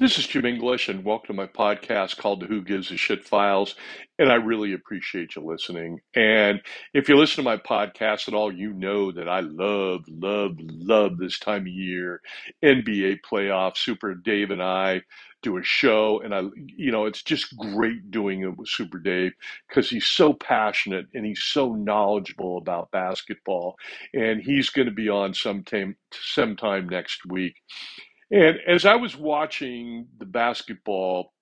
This is Jim English, and welcome to my podcast called the Who Gives a Shit Files. And I really appreciate you listening. And if you listen to my podcast at all, you know that I love, love, love this time of year. NBA playoffs. Super Dave and I do a show, and I, you know, it's just great doing it with Super Dave because he's so passionate and he's so knowledgeable about basketball. And he's going to be on sometime, sometime next week. And as I was watching the basketball,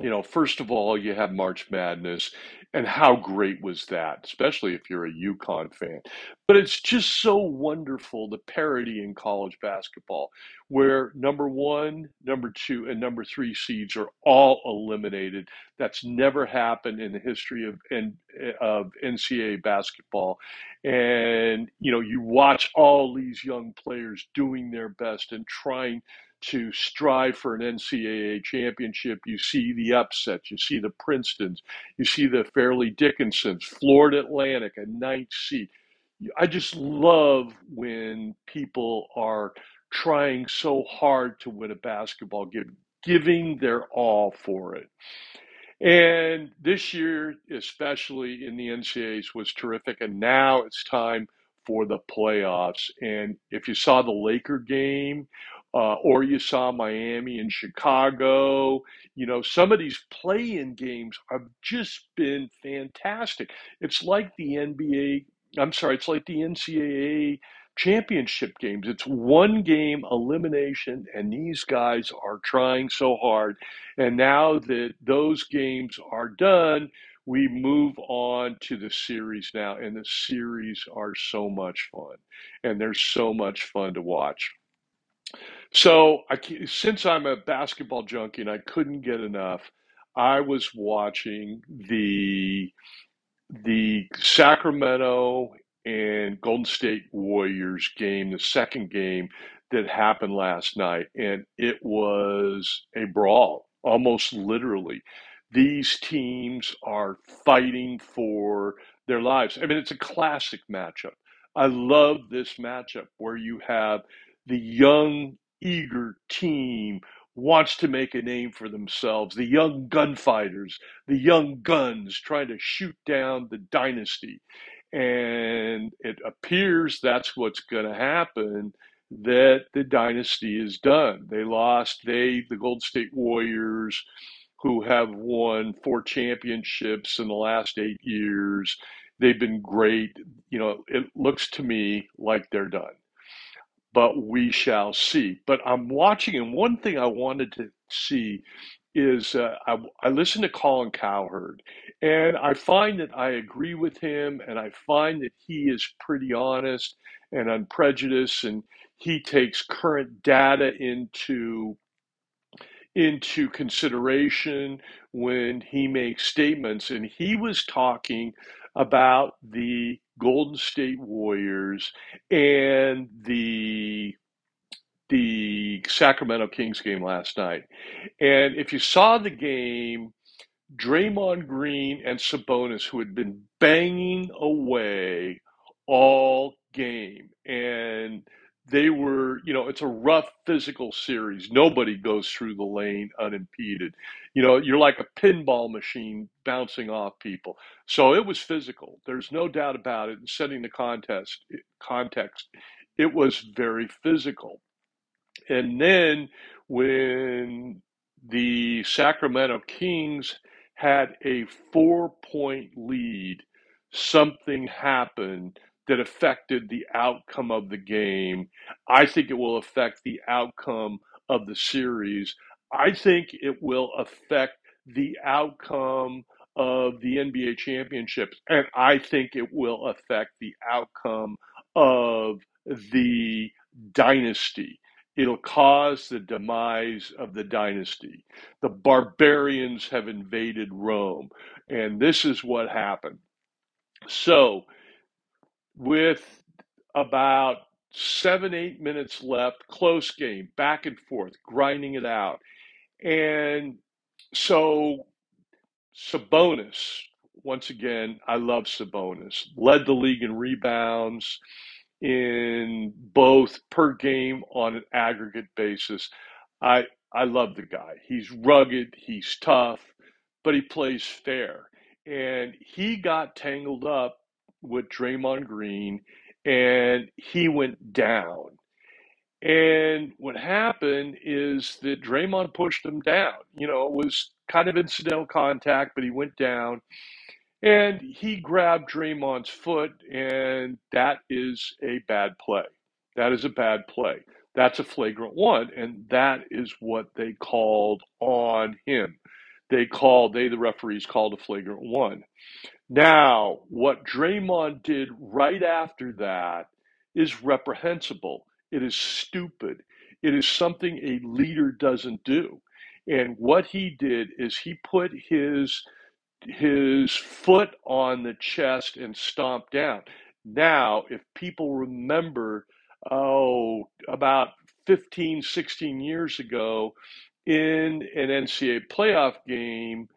you know, first of all, you have March Madness, and how great was that, especially if you're a UConn fan. But it's just so wonderful the parity in college basketball, where number one, number two, and number three seeds are all eliminated. That's never happened in the history of of NCAA basketball. And you know, you watch all these young players doing their best and trying to strive for an NCAA championship. You see the upsets, you see the Princetons, you see the Fairleigh Dickinsons, Florida Atlantic, a ninth seed. I just love when people are trying so hard to win a basketball game, giving their all for it. And this year, especially in the NCAAs, was terrific. And now it's time for the playoffs. And if you saw the Laker game, uh, or you saw Miami and Chicago. You know, some of these play in games have just been fantastic. It's like the NBA, I'm sorry, it's like the NCAA championship games. It's one game elimination, and these guys are trying so hard. And now that those games are done, we move on to the series now, and the series are so much fun, and they're so much fun to watch. So I, since I'm a basketball junkie and I couldn't get enough, I was watching the the Sacramento and Golden State Warriors game, the second game that happened last night, and it was a brawl, almost literally. These teams are fighting for their lives. I mean, it's a classic matchup. I love this matchup where you have the young, eager team wants to make a name for themselves. The young gunfighters, the young guns trying to shoot down the dynasty. And it appears that's what's going to happen that the dynasty is done. They lost, they, the Gold State Warriors, who have won four championships in the last eight years. They've been great. You know, it looks to me like they're done but we shall see. But I'm watching, and one thing I wanted to see is uh, I, I listen to Colin Cowherd, and I find that I agree with him, and I find that he is pretty honest and unprejudiced, and he takes current data into into consideration when he makes statements. And he was talking about the Golden State Warriors and the the Sacramento Kings game last night. And if you saw the game, Draymond Green and Sabonis, who had been banging away all game, and they were, you know, it's a rough physical series. Nobody goes through the lane unimpeded. You know, you're like a pinball machine bouncing off people. So it was physical. There's no doubt about it. And setting the contest context, it was very physical. And then when the Sacramento Kings had a four point lead, something happened that affected the outcome of the game. I think it will affect the outcome of the series. I think it will affect the outcome of the NBA championships. And I think it will affect the outcome of the dynasty. It'll cause the demise of the dynasty. The barbarians have invaded Rome. And this is what happened. So, with about seven, eight minutes left, close game, back and forth, grinding it out. And so Sabonis, once again, I love Sabonis, led the league in rebounds in both per game on an aggregate basis. I I love the guy. He's rugged, he's tough, but he plays fair. And he got tangled up with Draymond Green and he went down. And what happened is that Draymond pushed him down. You know, it was kind of incidental contact, but he went down and he grabbed Draymond's foot, and that is a bad play. That is a bad play. That's a flagrant one, and that is what they called on him. They called, they, the referees, called a flagrant one. Now, what Draymond did right after that is reprehensible. It is stupid. It is something a leader doesn't do. And what he did is he put his his foot on the chest and stomped down. Now, if people remember, oh, about 15, 16 years ago, in an NCAA playoff game,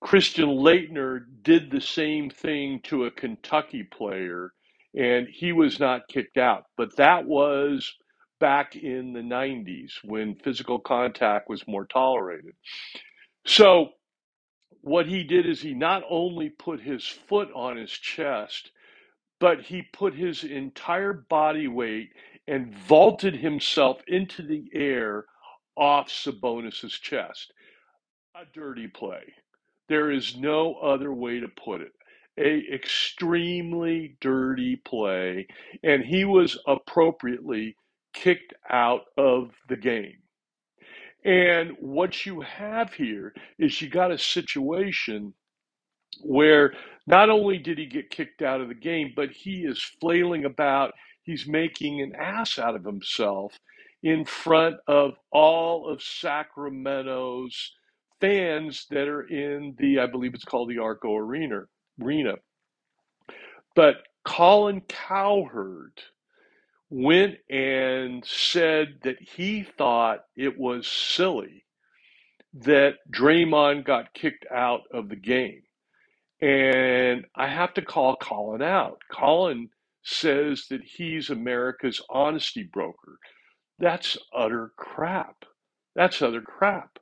Christian Laettner did the same thing to a Kentucky player, and he was not kicked out. But that was back in the 90s when physical contact was more tolerated. So, what he did is he not only put his foot on his chest, but he put his entire body weight and vaulted himself into the air off Sabonis's chest. A dirty play. There is no other way to put it. A extremely dirty play, and he was appropriately kicked out of the game. And what you have here is you got a situation where not only did he get kicked out of the game, but he is flailing about. He's making an ass out of himself in front of all of Sacramento's fans that are in the, I believe it's called the Arco Arena. Arena. But Colin Cowherd went and said that he thought it was silly that Draymond got kicked out of the game. And I have to call Colin out. Colin says that he's America's honesty broker. That's utter crap. That's utter crap.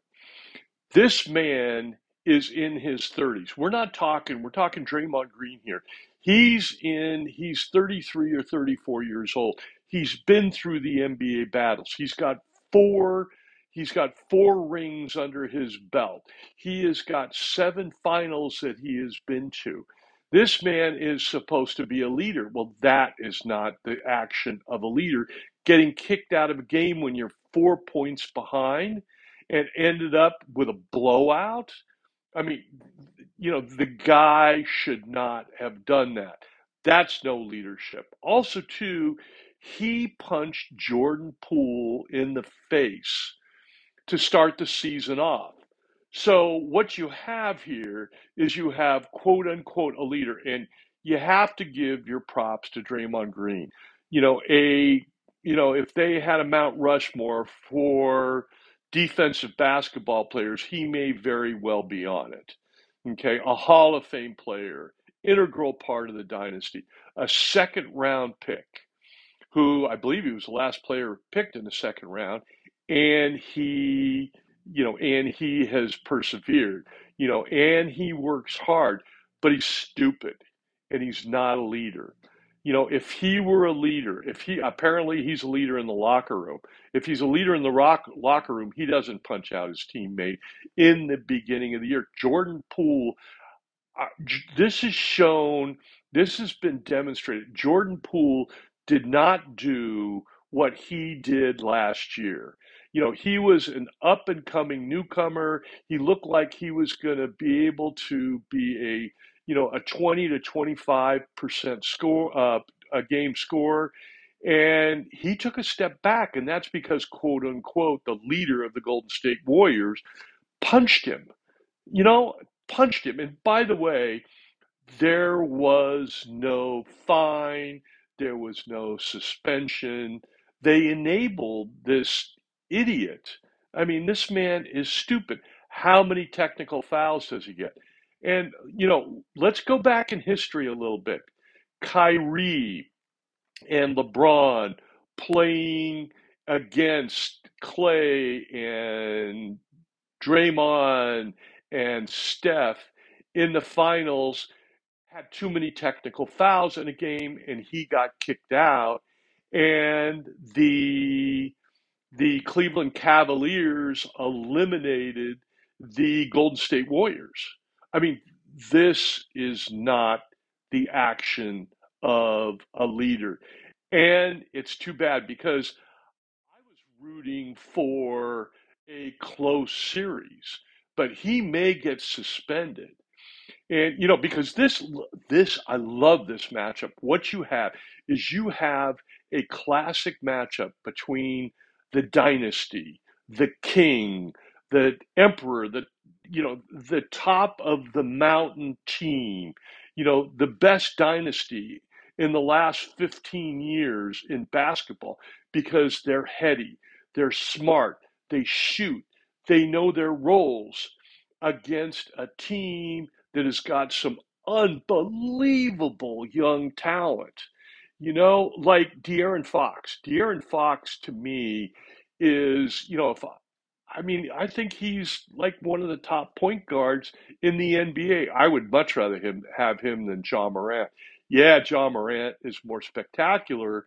This man is in his 30s. We're not talking, we're talking Draymond Green here. He's in, he's 33 or 34 years old. He's been through the NBA battles. He's got four, he's got four rings under his belt. He has got seven finals that he has been to. This man is supposed to be a leader. Well, that is not the action of a leader. Getting kicked out of a game when you're four points behind and ended up with a blowout. I mean, you know, the guy should not have done that. That's no leadership. Also, too, he punched Jordan Poole in the face to start the season off. So what you have here is you have quote unquote a leader, and you have to give your props to Draymond Green. You know, a you know, if they had a Mount Rushmore for defensive basketball players, he may very well be on it. Okay, a Hall of Fame player, integral part of the dynasty, a second round pick, who I believe he was the last player picked in the second round, and he, you know, and he has persevered, you know, and he works hard, but he's stupid and he's not a leader. You know, if he were a leader, if he apparently he's a leader in the locker room. If he's a leader in the rock, locker room, he doesn't punch out his teammate in the beginning of the year. Jordan Poole, uh, this is shown, this has been demonstrated. Jordan Poole did not do what he did last year. You know, he was an up and coming newcomer. He looked like he was going to be able to be a, you know, a 20 to 25% score, uh, a game score. And he took a step back, and that's because, quote unquote, the leader of the Golden State Warriors punched him. You know, punched him. And by the way, there was no fine, there was no suspension. They enabled this idiot. I mean, this man is stupid. How many technical fouls does he get? And, you know, let's go back in history a little bit. Kyrie and LeBron playing against Klay and Draymond and Steph in the finals had too many technical fouls in a game and he got kicked out and the the Cleveland Cavaliers eliminated the Golden State Warriors. I mean, this is not the action of a leader. And it's too bad because I was rooting for a close series, but he may get suspended. And you know, because this this I love this matchup. What you have is you have a classic matchup between the dynasty, the king, the emperor, the you know, the top of the mountain team, you know, the best dynasty in the last 15 years in basketball because they're heady, they're smart, they shoot, they know their roles against a team that has got some unbelievable young talent. You know, like De'Aaron Fox. De'Aaron Fox to me is, you know, if I mean, I think he's like one of the top point guards in the NBA. I would much rather him have him than John Morant. Yeah, John Morant is more spectacular,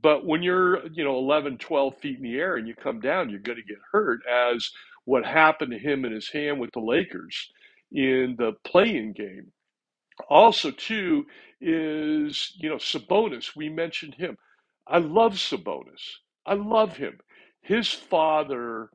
but when you're, you know, 11, 12 feet in the air and you come down, you're going to get hurt as what happened to him in his hand with the Lakers in the playing game. Also, too, is you know Sabonis. We mentioned him. I love Sabonis. I love him. His father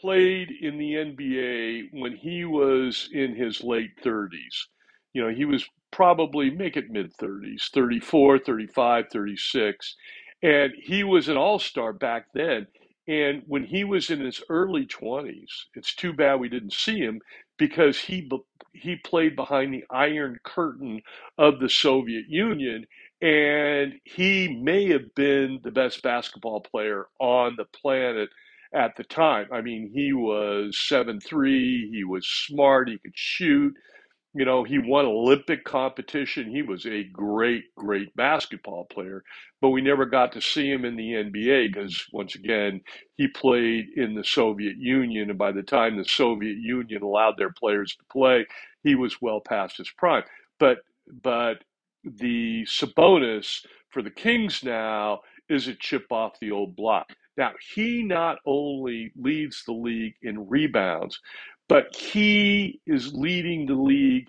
played in the NBA when he was in his late 30s. You know, he was probably make it mid 30s, 34, 35, 36, and he was an all-star back then. And when he was in his early 20s, it's too bad we didn't see him because he he played behind the Iron Curtain of the Soviet Union, and he may have been the best basketball player on the planet at the time. I mean, he was seven three. He was smart. He could shoot. You know, he won Olympic competition. He was a great, great basketball player, but we never got to see him in the NBA because, once again, he played in the Soviet Union. And by the time the Soviet Union allowed their players to play, he was well past his prime. But, but the Sabonis for the Kings now is a chip off the old block. Now, he not only leads the league in rebounds, but he is leading the league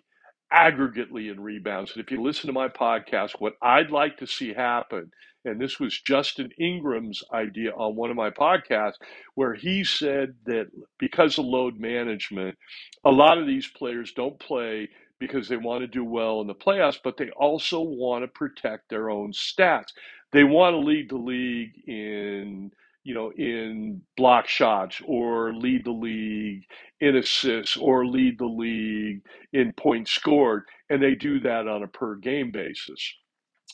aggregately in rebounds. And if you listen to my podcast, what I'd like to see happen, and this was Justin Ingram's idea on one of my podcasts, where he said that because of load management, a lot of these players don't play because they want to do well in the playoffs, but they also want to protect their own stats. They want to lead the league in you know, in block shots or lead the league in assists or lead the league in points scored. And they do that on a per game basis.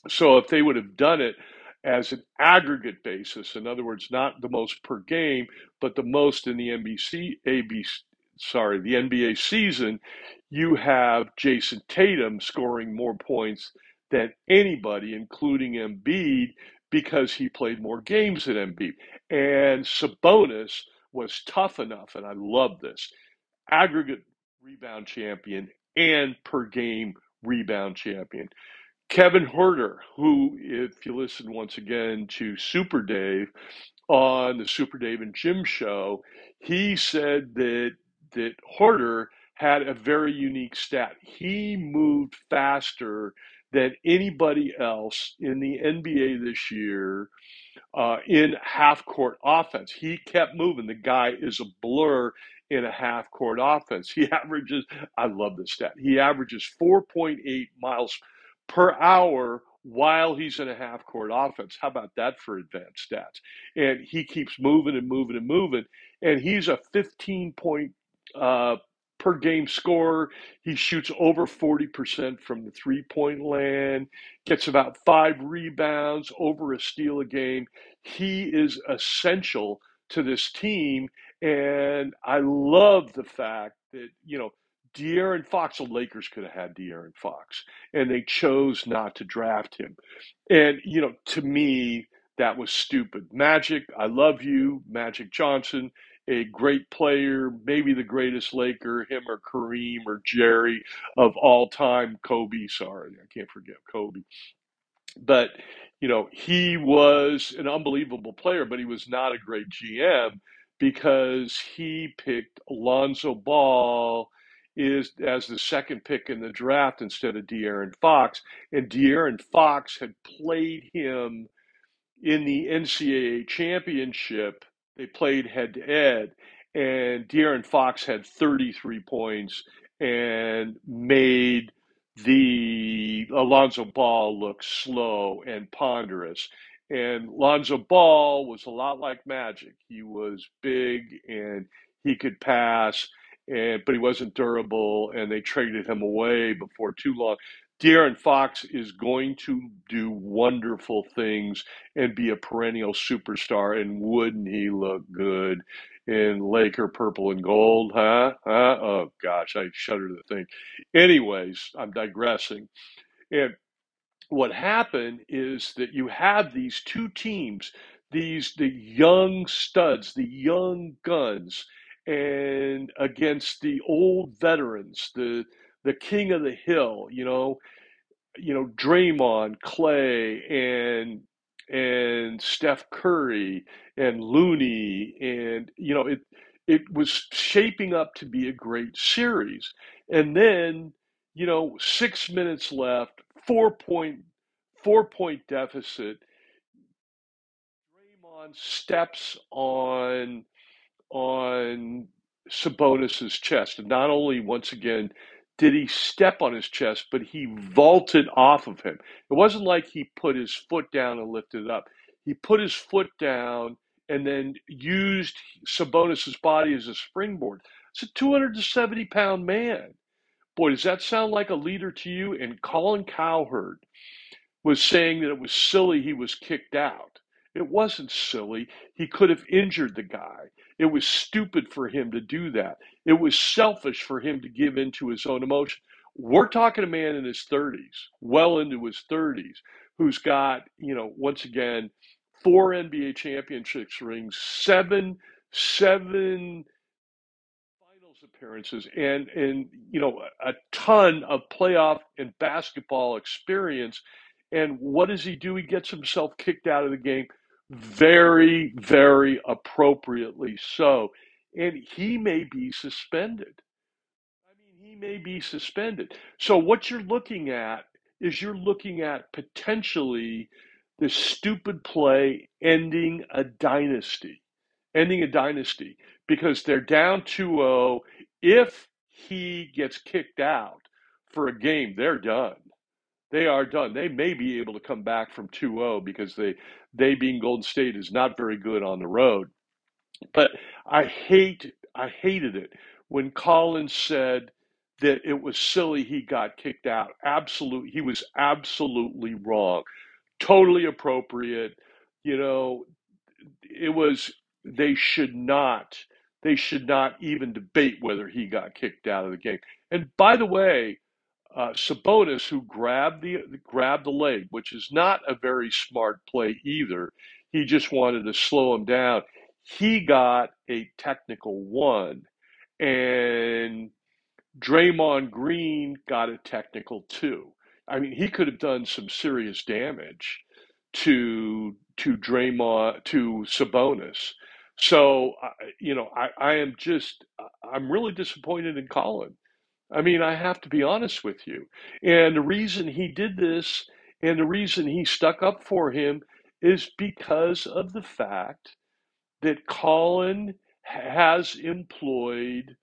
So if they would have done it as an aggregate basis, in other words, not the most per game, but the most in the NBC, ABC, sorry, the NBA season, you have Jayson Tatum scoring more points than anybody, including Embiid, because he played more games than Embiid. And Sabonis was tough enough, and I love this aggregate rebound champion and per game rebound champion. Kevin Huerter, who, if you listen once again to Super Dave on the Super Dave and Jim show, he said that that Huerter had a very unique stat. He moved faster than anybody else in the NBA this year uh, in half court offense. He kept moving. The guy is a blur in a half court offense. He averages, I love this stat, he averages 4.8 miles per hour while he's in a half court offense. How about that for advanced stats? And he keeps moving and moving and moving. And he's a 15 point uh, per game scorer. He shoots over 40% from the three point land, gets about five rebounds, over a steal a game. He is essential to this team. And I love the fact that, you know, De'Aaron Fox, the Lakers could have had De'Aaron Fox, and they chose not to draft him. And, you know, to me, That was stupid. Magic, I love you, Magic Johnson, a great player, maybe the greatest Laker, him or Kareem or Jerry of all time. Kobe, sorry, I can't forget Kobe. But, you know, he was an unbelievable player, but he was not a great GM because he picked Alonzo Ball is as the second pick in the draft instead of De'Aaron Fox. And De'Aaron Fox had played him in the NCAA championship. They played head to head, and De'Aaron Fox had 33 points and made the Alonzo Ball look slow and ponderous. And Lonzo Ball was a lot like Magic. He was big and he could pass and but he wasn't durable, and they traded him away before too long. De'Aaron Fox is going to do wonderful things and be a perennial superstar, and wouldn't he look good in Laker purple and gold, huh? Huh? Oh gosh, I shudder to think. Anyways, I'm digressing. And what happened is that you have these two teams, these the young studs, the young guns, and against the old veterans, the the king of the hill, you know, you know, Draymond, Klay, and and Steph Curry and Looney, and you know, it it was shaping up to be a great series. And then, you know, six minutes left, four point four point deficit. Draymond steps on on Sabonis's chest, and not only once again did he step on his chest, but he vaulted off of him. It wasn't like he put his foot down and lifted it up. He put his foot down and then used Sabonis's body as a springboard. It's a 270 pound man. Boy, does that sound like a leader to you? And Colin Cowherd was saying that it was silly he was kicked out. It wasn't silly. He could have injured the guy. It was stupid for him to do that. It was selfish for him to give in to his own emotion. We're talking a man in his 30s, well into his 30s, who's got, you know, once again, four NBA championships rings, seven, seven finals appearances, and and you know, a ton of playoff and basketball experience. And what does he do? He gets himself kicked out of the game very, very appropriately so. And he may be suspended. I mean, he may be suspended. So, what you're looking at is you're looking at potentially this stupid play ending a dynasty, ending a dynasty because they're down 2 0. If he gets kicked out for a game, they're done they are done. They may be able to come back from 2-0 because they they being Golden State is not very good on the road. But I hate I hated it when Collins said that it was silly he got kicked out. Absolutely, he was absolutely wrong. Totally appropriate. You know, it was they should not they should not even debate whether he got kicked out of the game. And by the way, uh, Sabonis, who grabbed the grabbed the leg, which is not a very smart play either. He just wanted to slow him down. He got a technical one, and Draymond Green got a technical two. I mean, he could have done some serious damage to to Draymond to Sabonis. So, you know, I, I am just I'm really disappointed in Colin I mean, I have to be honest with you. And the reason he did this and the reason he stuck up for him is because of the fact that Colin has employed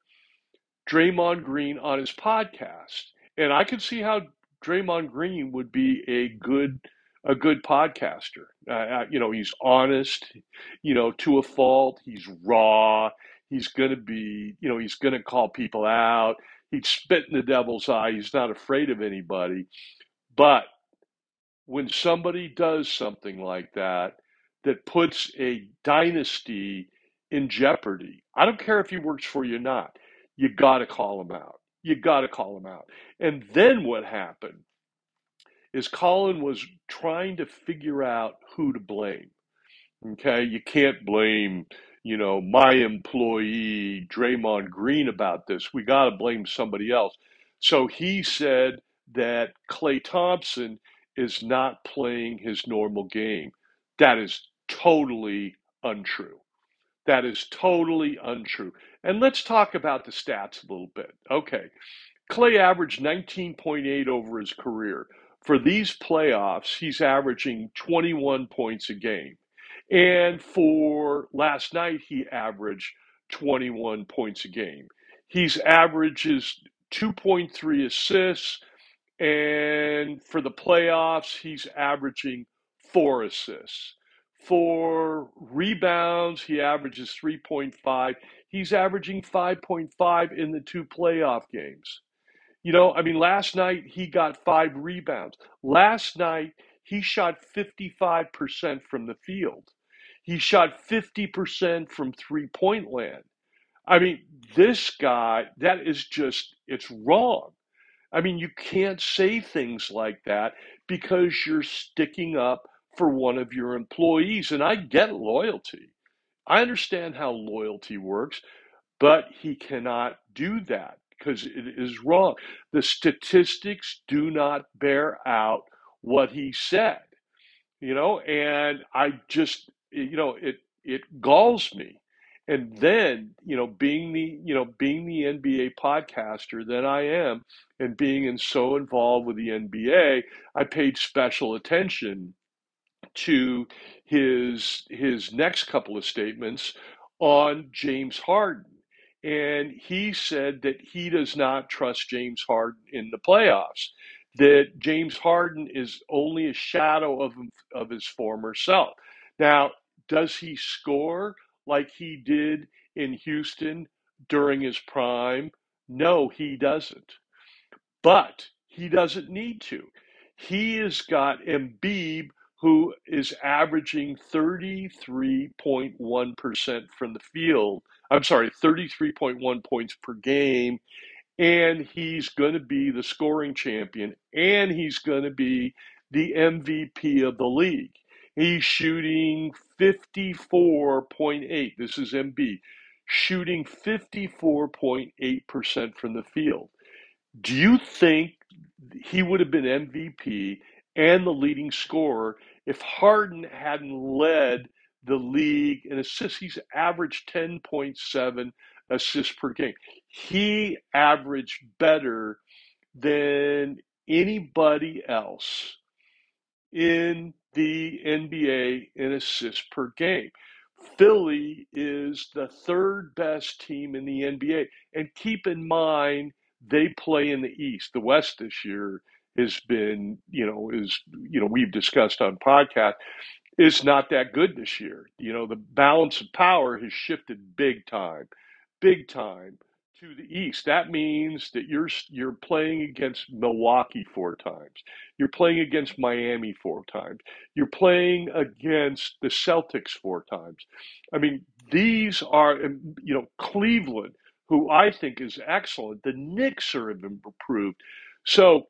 Draymond Green on his podcast. And I could see how Draymond Green would be a good a good podcaster. Uh, you know, he's honest, you know, to a fault. He's raw. He's going to be, you know, he's going to call people out he'd spit in the devil's eye. He's not afraid of anybody. But when somebody does something like that, that puts a dynasty in jeopardy, I don't care if he works for you or not, you got to call him out. You got to call him out. And then what happened is Colin was trying to figure out who to blame. Okay, you can't blame, you know, my employee Draymond Green about this. We got to blame somebody else. So he said that Klay Thompson is not playing his normal game. That is totally untrue. That is totally untrue. And let's talk about the stats a little bit. Okay. Klay averaged 19.8 over his career. For these playoffs, he's averaging 21 points a game. And for last night, he averaged 21 points a game. He's averages 2.3 assists, and for the playoffs, he's averaging four assists. For rebounds, he averages 3.5. He's averaging 5.5 in the two playoff games. You know, I mean, last night he got five rebounds. Last night he shot 55% from the field. He shot 50% from three point land. I mean, this guy, that is just, it's wrong. I mean, you can't say things like that because you're sticking up for one of your employees. And I get loyalty. I understand how loyalty works. But he cannot do that because it is wrong. The statistics do not bear out what he said, you know, and I just, you know, it it galls me. And then, you know, being the, you know, being the NBA podcaster that I am and being in so involved with the NBA, I paid special attention to his his next couple of statements on James Harden. And he said that he does not trust James Harden in the playoffs, that James Harden is only a shadow of, of his former self. Now, does he score like he did in Houston during his prime? No, he doesn't. But he doesn't need to. He has got Embiid, who is averaging 33.1% from the field. I'm sorry, 33.1 points per game. And he's going to be the scoring champion, and he's going to be the MVP of the league. He's shooting 54.8. This is Embiid, shooting 54.8% from the field. Do you think he would have been MVP and the leading scorer if Harden hadn't led the league in assists? He's averaged 10.7 assists per game. He averaged better than anybody else in the NBA in assists per game. Philly is the third best team in the NBA. And keep in mind, they play in the East. The West this year has been, you know, is, you know, we've discussed on podcast, is not that good this year. You know, the balance of power has shifted big time, big time to the East. That means that you're you're playing against Milwaukee four times. You're playing against Miami four times. You're playing against the Celtics four times. I mean, these are um, you know Cleveland, who I think is excellent. The Knicks are improved. So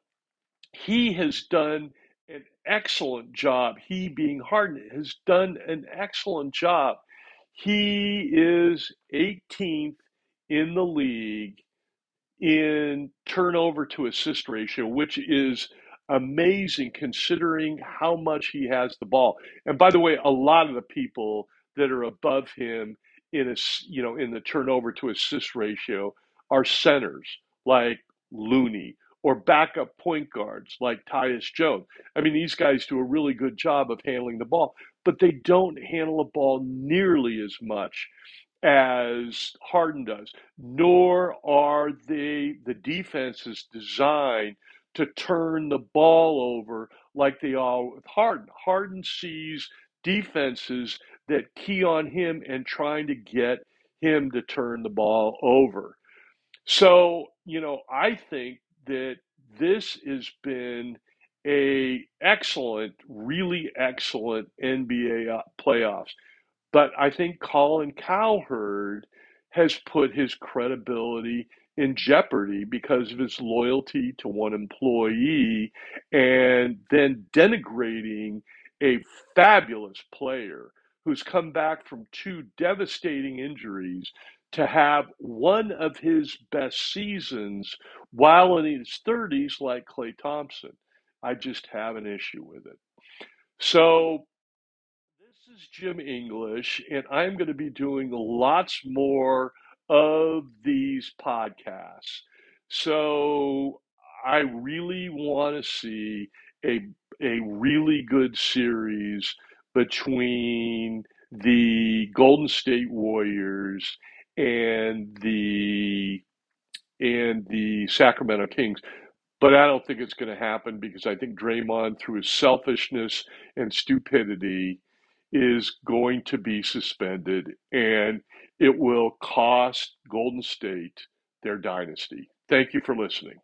he has done an excellent job. He being Harden has done an excellent job. He is 18th in the league in turnover to assist ratio, which is amazing considering how much he has the ball. And by the way, a lot of the people that are above him in a you know in the turnover to assist ratio are centers like Looney or backup point guards like Tyus Jones. I mean, these guys do a really good job of handling the ball, but they don't handle the ball nearly as much as Harden does, nor are they the defenses designed to turn the ball over like they are with Harden. Harden sees defenses that key on him and trying to get him to turn the ball over. So, you know, I think that this has been a excellent, really excellent NBA uh, playoffs. But I think Colin Cowherd has put his credibility in jeopardy because of his loyalty to one employee and then denigrating a fabulous player who's come back from two devastating injuries, to have one of his best seasons while in his 30s, like Klay Thompson. I just have an issue with it. So, is Jim English, and I'm going to be doing lots more of these podcasts. So, I really want to see a, a really good series between the Golden State Warriors and the and the Sacramento Kings. But I don't think it's going to happen because I think Draymond, through his selfishness and stupidity, is going to be suspended, and it will cost Golden State their dynasty. Thank you for listening.